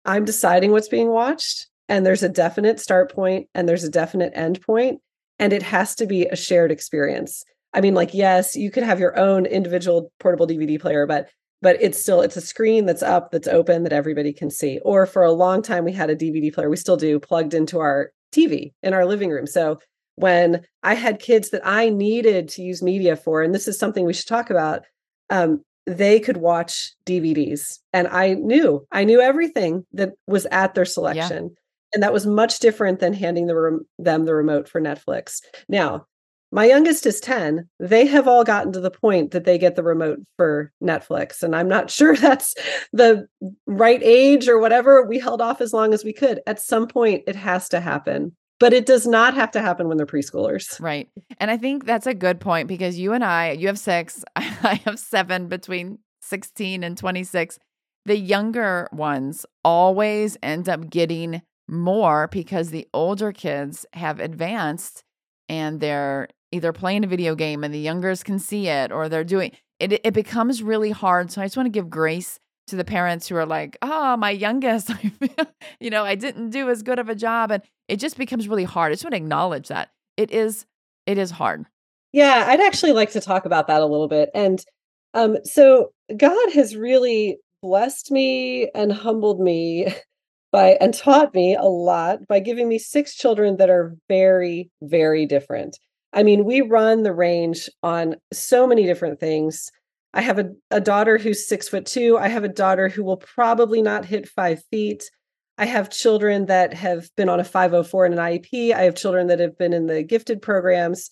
Speaker 2: I'm deciding what's being watched and there's a definite start point and there's a definite end point and it has to be a shared experience. I mean, like, yes, you could have your own individual portable DVD player, but but it's still it's a screen that's up that's open that everybody can see or for a long time we had a dvd player we still do plugged into our tv in our living room so when i had kids that i needed to use media for and this is something we should talk about um, they could watch dvds and i knew i knew everything that was at their selection yeah and that was much different than handing the rem- them the remote for Netflix. Now, my youngest is 10. They have all gotten to the point that they get the remote for Netflix. And I'm not [laughs] sure that's the right age or whatever. We held off as long as we could. At some point, it has to happen. But it does not have to happen when they're preschoolers.
Speaker 1: Right. And I think that's a good point because you and I, you have six, [laughs] I have seven between 16 and 26. The younger ones always end up getting more because the older kids have advanced and they're either playing a video game and the youngers can see it or they're doing it it becomes really hard so i just want to give grace to the parents who are like oh my youngest [laughs] you know i didn't do as good of a job and it just becomes really hard. I just want to acknowledge that. It is it is hard.
Speaker 2: Yeah i'd actually like to talk about that a little bit and um so god has really blessed me and humbled me [laughs] by and taught me a lot by giving me six children that are very very different. I mean we run the range on so many different things i have a, a daughter who's six foot two. I have a daughter who will probably not hit five feet. I have children that have been on a 504 and an iep i have children that have been in the gifted programs.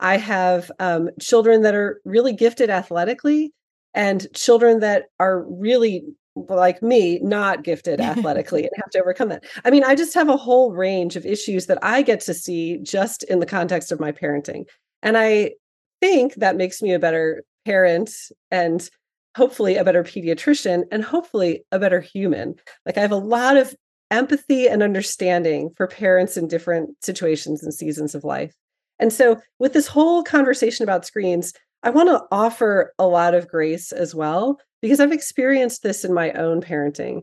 Speaker 2: I have um, children that are really gifted athletically and children that are really like me not gifted [laughs] athletically and have to overcome that. I mean i just have a whole range of issues that i get to see just in the context of my parenting. And i think that makes me a better parent and hopefully a better pediatrician and hopefully a better human like i have a lot of empathy and understanding for parents in different situations and seasons of life and so with this whole conversation about screens I want to offer a lot of grace as well because I've experienced this in my own parenting.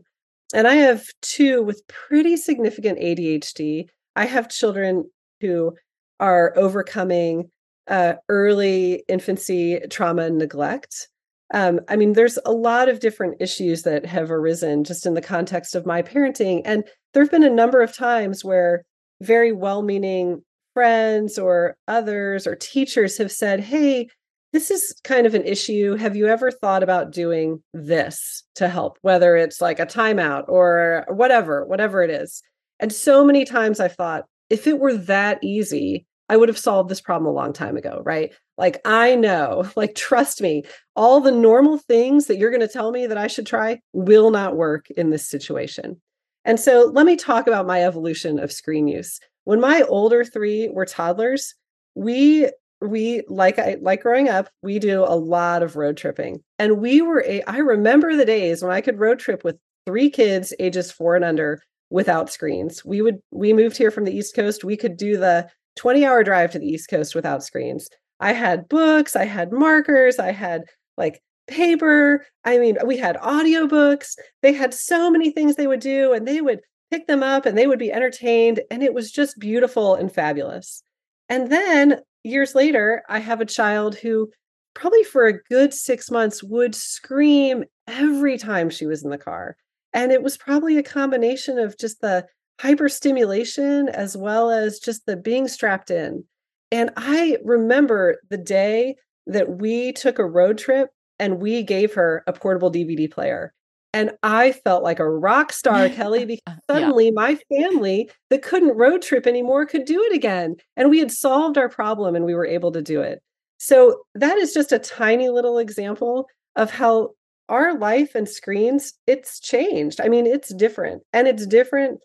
Speaker 2: And I have two with pretty significant ADHD. I have children who are overcoming uh, early infancy trauma and neglect. Um, I mean, there's a lot of different issues that have arisen just in the context of my parenting. And there have been a number of times where very well meaning friends or others or teachers have said, Hey, this is kind of an issue. Have you ever thought about doing this to help, whether it's like a timeout or whatever, whatever it is? And so many times I've thought, if it were that easy, I would have solved this problem a long time ago, right? Like, I know, [laughs] like, trust me, all the normal things that you're going to tell me that I should try will not work in this situation. And so let me talk about my evolution of screen use. When my older three were toddlers, we we like I like growing up, we do a lot of road tripping. And we were a, I remember the days when I could road trip with three kids ages 4 and under without screens. We would we moved here from the East Coast, we could do the 20-hour drive to the East Coast without screens. I had books, I had markers, I had like paper. I mean, we had audiobooks. They had so many things they would do and they would pick them up and they would be entertained and it was just beautiful and fabulous. And then years later, I have a child who probably for a good six months, would scream every time she was in the car. And it was probably a combination of just the hyperstimulation as well as just the being strapped in. And I remember the day that we took a road trip and we gave her a portable DVD player. And I felt like a rock star, [laughs] Kelly, because uh, suddenly yeah. my family that couldn't road trip anymore could do it again. And we had solved our problem and we were able to do it. So that is just a tiny little example of how our life and screens, it's changed. I mean, it's different. And it's different.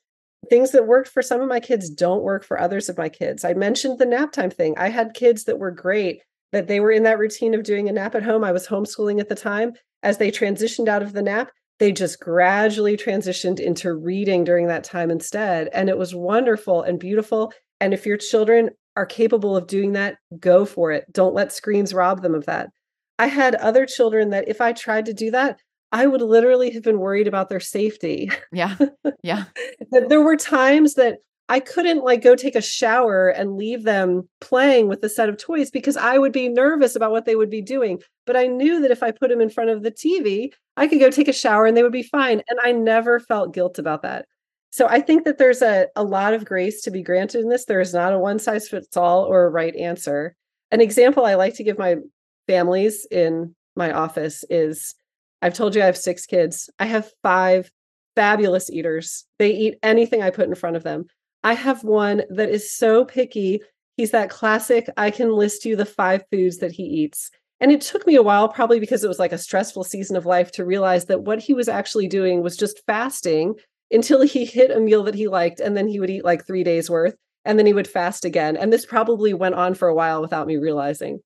Speaker 2: Things that worked for some of my kids don't work for others of my kids. I mentioned the nap time thing. I had kids that were great, that they were in that routine of doing a nap at home. I was homeschooling at the time. As they transitioned out of the nap, they just gradually transitioned into reading during that time instead. And it was wonderful and beautiful. And if your children are capable of doing that, go for it. Don't let screens rob them of that. I had other children that if I tried to do that, I would literally have been worried about their safety.
Speaker 1: Yeah. Yeah. [laughs]
Speaker 2: there were times that I couldn't like go take a shower and leave them playing with a set of toys because I would be nervous about what they would be doing. But I knew that if I put them in front of the TV, I could go take a shower and they would be fine. And I never felt guilt about that. So I think that there's a, a lot of grace to be granted in this. There is not a one size fits all or a right answer. An example I like to give my families in my office is I've told you I have six kids. I have five fabulous eaters. They eat anything I put in front of them. I have one that is so picky. He's that classic, I can list you the five foods that he eats. And it took me a while, probably because it was like a stressful season of life, to realize that what he was actually doing was just fasting until he hit a meal that he liked. And then he would eat like three days worth and then he would fast again. And this probably went on for a while without me realizing.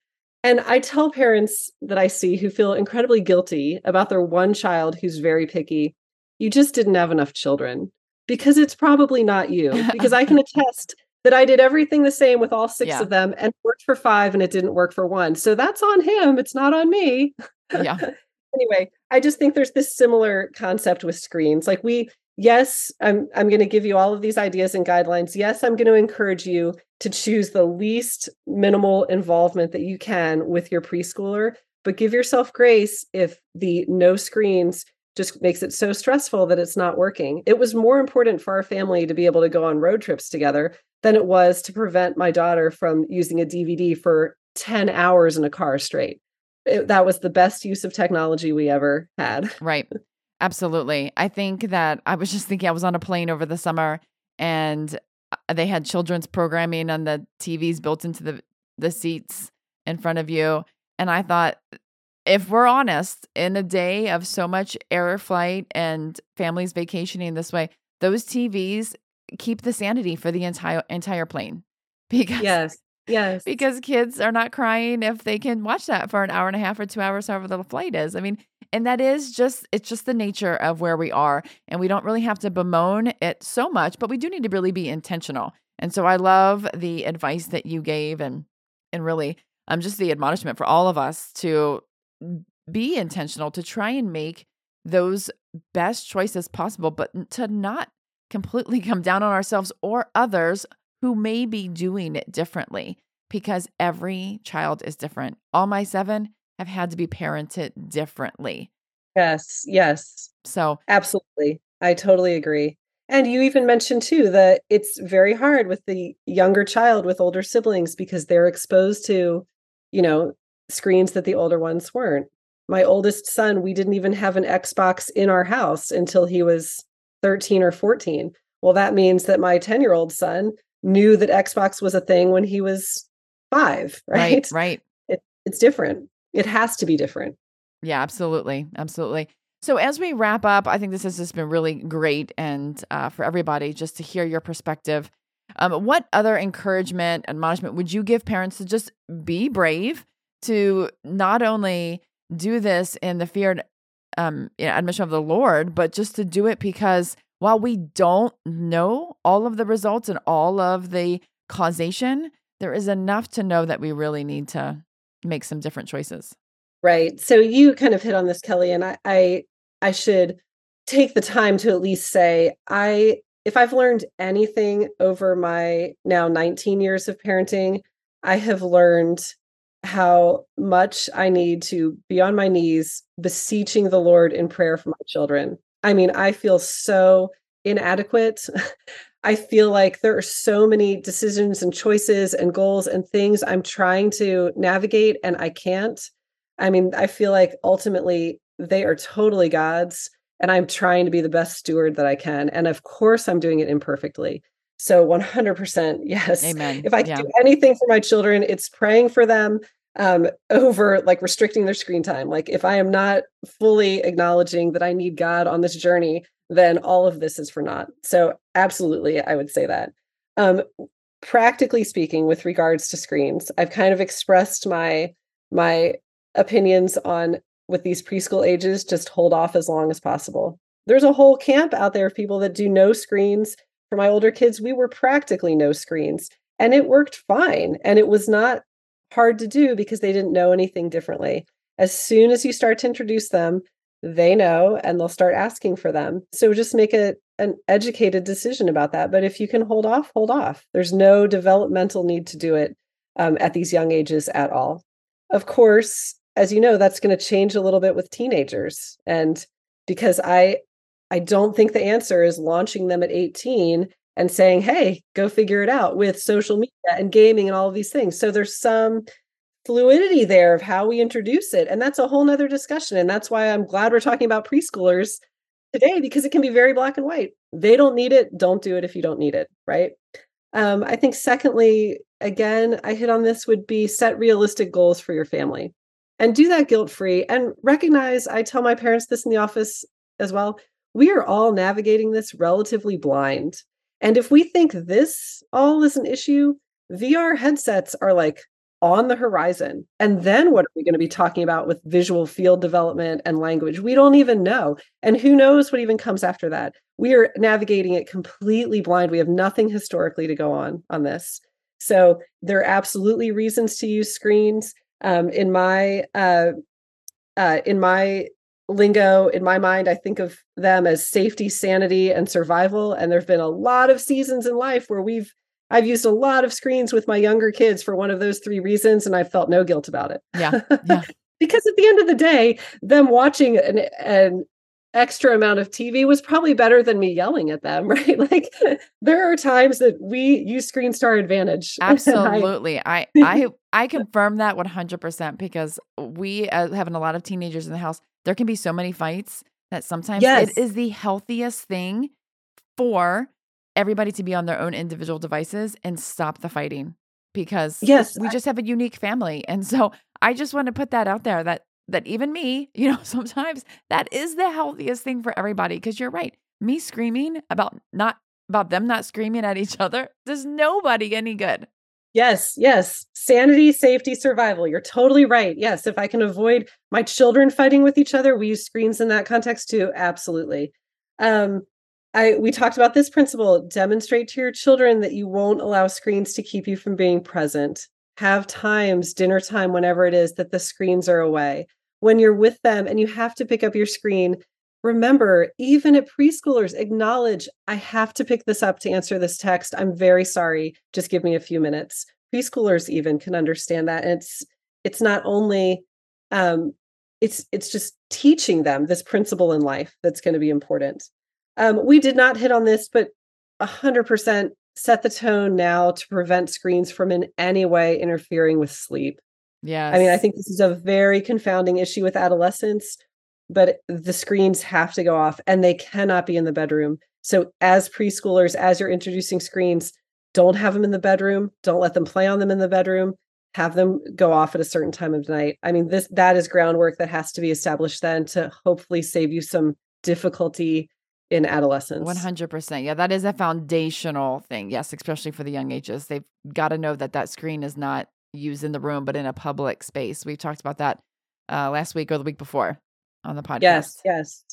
Speaker 2: And I tell parents that I see who feel incredibly guilty about their one child who's very picky, you just didn't have enough children because it's probably not you. Because I can [laughs] attest that I did everything the same with all six yeah. of them and worked for five and it didn't work for one. So that's on him. It's not on me.
Speaker 1: Yeah. [laughs]
Speaker 2: anyway, I just think there's this similar concept with screens. Like we, yes, I'm I'm going to give you all of these ideas and guidelines. Yes, I'm going to encourage you to choose the least minimal involvement that you can with your preschooler, but give yourself grace if the no screens just makes it so stressful that it's not working. It was more important for our family to be able to go on road trips together than it was to prevent my daughter from using a DVD for 10 hours in a car straight. It, that was the best use of technology we ever had. [laughs]
Speaker 1: Right. Absolutely. I think that I was just thinking I was on a plane over the summer and Uh, they had children's programming on the TVs built into the the seats in front of you and I thought if we're honest, in a day of so much air flight and families vacationing this way, those TVs keep the sanity for the entire entire plane. [laughs]
Speaker 2: Because yes, yes,
Speaker 1: because kids are not crying if they can watch that for an hour and a half or two hours, however the flight is. I mean, and that is just it's just the nature of where we are, and we don't really have to bemoan it so much, but we do need to really be intentional. And so I love the advice that you gave, and and really um just the admonishment for all of us to be intentional to try and make those best choices possible, but to not completely [laughs] come down on ourselves or others who may be doing it differently because every child is different. All my seven have had to be parented differently.
Speaker 2: Yes, yes.
Speaker 1: So,
Speaker 2: absolutely. I totally agree. And you even mentioned too that it's very hard with the younger child with older siblings because they're exposed to, you know, screens that the older ones weren't. My oldest son, we didn't even have an Xbox in our house until he was 13 or 14. Well, that means that my 10 year old son knew that Xbox was a thing when he was five, [laughs] right?
Speaker 1: Right. right.
Speaker 2: It, it's different. It has to be different.
Speaker 1: Yeah, absolutely. Absolutely. So, as we wrap up, I think this has just been really great and uh, for everybody just to hear your perspective. Um, what other encouragement, admonishment would you give parents to just be brave, to not only do this in the fear um, admission of the Lord, but just to do it because while we don't know all of the results and all of the causation, there is enough to know that we really need to make some different choices.
Speaker 2: Right. So you kind of hit on this, Kelly, and I, I, I should take the time to at least say I if I've learned anything over my now 19 years of parenting, I have learned how much I need to be on my knees beseeching the Lord in prayer for my children. I mean, I feel so inadequate. [laughs] I feel like there are so many decisions and choices and goals and things I'm trying to navigate and I can't. I mean, I feel like ultimately they are totally God's and I'm trying to be the best steward that I can. And of course, I'm doing it imperfectly. So 100% [laughs] yes.
Speaker 1: Amen.
Speaker 2: If I can yeah. do anything for my children, it's praying for them um, over like restricting their screen time. Like if I am not fully acknowledging that I need God on this journey, then all of this is for naught. So absolutely, I would say that. Um, practically speaking, with regards to screens, I've kind of expressed my my opinions on with these preschool ages. Just hold off as long as possible. There's a whole camp out there of people that do no screens for my older kids, we were practically no screens and it worked fine. And it was not hard to do because they didn't know anything differently. As soon as you start to introduce them, they know and they'll start asking for them. So just make a, an educated decision about that. But if you can hold off, hold off. There's no developmental need to do it um, at these young ages at all. Of course, as you know, that's going to change a little bit with teenagers. And because I I don't think the answer is launching them at 18 and saying, hey, go figure it out with social media and gaming and all of these things. So there's some fluidity there of how we introduce it. And that's a whole nother discussion. And that's why I'm glad we're talking about preschoolers today because it can be very black and white. They don't need it. Don't do it if you don't need it. Right. Um, I think, secondly, again, I hit on this would be set realistic goals for your family and do that guilt free and recognize I tell my parents this in the office as well we are all navigating this relatively blind. And if we think this all is an issue, VR headsets are like on the horizon. And then what are we going to be talking about with visual field development and language? We don't even know. And who knows what even comes after that? We are navigating it completely blind. We have nothing historically to go on on this. So there are absolutely reasons to use screens. Um, in my uh, uh, in my lingo in my mind i think of them as safety sanity and survival and there've been a lot of seasons in life where we've i've used a lot of screens with my younger kids for one of those three reasons and i felt no guilt about it.
Speaker 1: Yeah [laughs] yeah.
Speaker 2: Because at the end of the day them watching an, an extra amount of tv was probably better than me yelling at them [laughs] right? Like there are times that we use screens to our advantage. [laughs]
Speaker 1: Absolutely. I, I i confirm that 100% because we uh, having a lot of teenagers in the house there can be so many fights that sometimes yes. it is the healthiest thing for everybody to be on their own individual devices and stop the fighting because
Speaker 2: yes
Speaker 1: we just have a unique family and so i just want to put that out there that that even me [laughs] you know sometimes that is the healthiest thing for everybody because you're right me screaming about not about them not screaming at each other does nobody any good
Speaker 2: Yes, yes. Sanity, safety, survival. You're totally right. Yes, if I can avoid my children fighting with each other, we use screens in that context too. Absolutely. Um, I we talked about this principle. Demonstrate to your children that you won't allow screens to keep you from being present. Have times, dinner time, whenever it is that the screens are away. When you're with them and you have to pick up your screen, remember, even at preschoolers, acknowledge I have to pick this up to answer this text. I'm very sorry. Just give me a few minutes. Preschoolers even can understand that. And it's it's not only um, it's it's just teaching them this principle in life that's going to be important. Um, we did not hit on this, but hundred percent set the tone now to prevent screens from in any way interfering with sleep.
Speaker 1: Yeah.
Speaker 2: I mean, I think this is a very confounding issue with adolescents but the screens have to go off and they cannot be in the bedroom. So, as preschoolers, as you're introducing screens, don't have them in the bedroom. Don't let them play on them in the bedroom. Have them go off at a certain time of night. I mean, this that is groundwork that has to be established then to hopefully save you some difficulty in adolescence.
Speaker 1: 100%. Yeah, that is a foundational thing. Yes, especially for the young ages. They've got to know that that screen is not used in the room, but in a public space. We've talked about that uh, last week or the week before on the podcast.
Speaker 2: Yes, yes,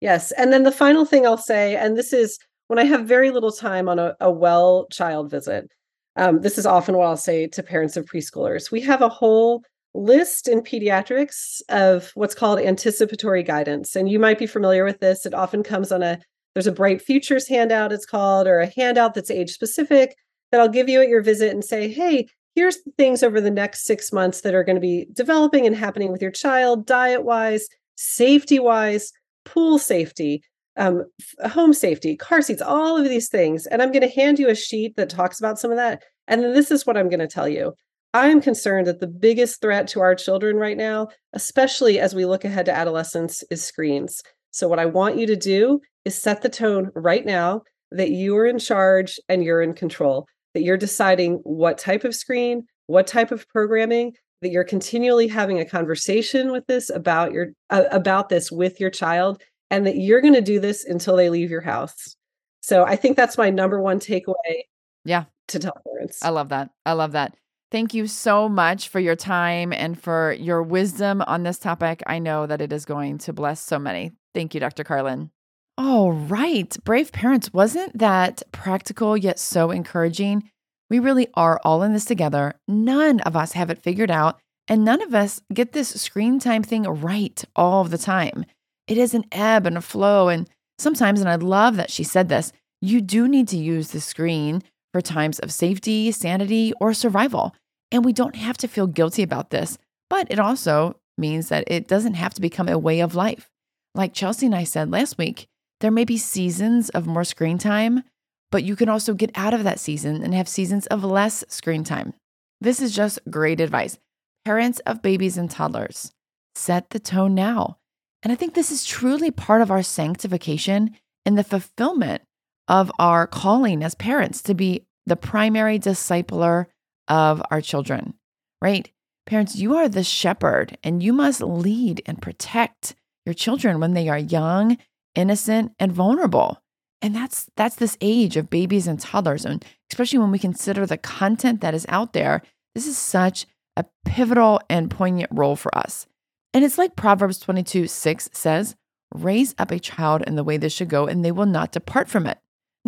Speaker 2: yes. And then the final thing I'll say, and this is when I have very little time on a, a well child visit. Um, this is often what I'll say to parents of preschoolers. We have a whole list in pediatrics of what's called anticipatory guidance. And you might be familiar with this. It often comes on a there's a bright futures handout, it's called, or a handout that's age specific that I'll give you at your visit and say, hey, here's the things over the next six months that are going to be developing and happening with your child, diet wise, safety wise, pool safety, um, home safety, car seats, all of these things. And I'm going to hand you a sheet that talks about some of that. And then this is what I'm going to tell you. I am concerned that the biggest threat to our children right now, especially as we look ahead to adolescence, is screens. So, what I want you to do is set the tone right now that you are in charge and you're in control, that you're deciding what type of screen, what type of programming, that you're continually having a conversation with this about your uh, about this with your child and that you're going to do this until they leave your house. So I think that's my number one takeaway.
Speaker 1: Yeah.
Speaker 2: To tell parents.
Speaker 1: I love that. I love that. Thank you so much for your time and for your wisdom on this topic. I know that it is going to bless so many. Thank you, Dr. Carlin. All right. Brave parents, wasn't that practical yet so encouraging? We really are all in this together. None of us have it figured out, and none of us get this screen time thing right all the time. It is an ebb and a flow. And sometimes, and I love that she said this, you do need to use the screen for times of safety, sanity, or survival. And we don't have to feel guilty about this, but it also means that it doesn't have to become a way of life. Like Chelsea and I said last week, there may be seasons of more screen time, but you can also get out of that season and have seasons of less screen time. This is just great advice. Parents of babies and toddlers, set the tone now. And I think this is truly part of our sanctification and the fulfillment of our calling as parents to be the primary discipler of our children, right? Parents, you are the shepherd and you must lead and protect your children when they are young, innocent, and vulnerable. And that's that's this age of babies and toddlers and especially when we consider the content that is out there, this is such a pivotal and poignant role for us. And it's like Proverbs 22 6 says, raise up a child in the way they should go, and they will not depart from it.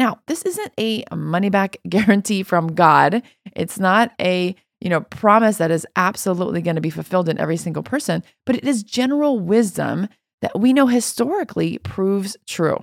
Speaker 1: Now, this isn't a money back [laughs] guarantee from God. It's not a you know promise that is absolutely going to be fulfilled in every single person, but it is general wisdom that we know historically proves true.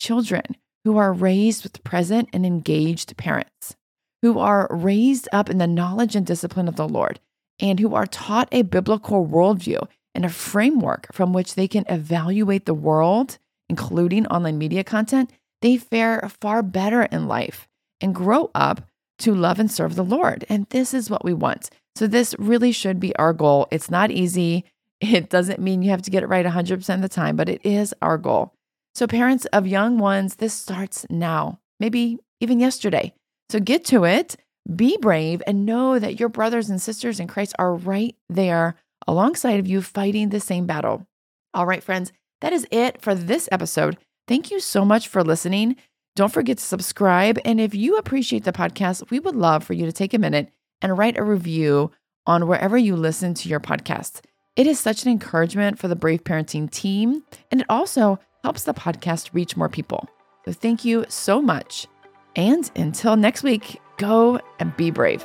Speaker 1: Children who are raised with present and engaged parents, who are raised up in the knowledge and discipline of the Lord, and who are taught a biblical worldview and a framework from which they can evaluate the world, including online media content, they fare far better in life and grow up to love and serve the Lord. And this is what we want. So, this really should be our goal. It's not easy. [laughs] It doesn't mean you have to get it right 100% of the time, but it is our goal. So, parents of young ones, this starts now, maybe even yesterday. So, get to it, be brave, and know that your brothers and sisters in Christ are right there alongside of you fighting the same battle. All right, friends, that is it for this episode. Thank you so much for listening. Don't forget to subscribe. And if you appreciate the podcast, we would love for you to take a minute and write a review on wherever you listen to your podcast. It is such an encouragement for the Brave Parenting team, and it also helps the podcast reach more people. So thank you so much. And until next week, go and be brave.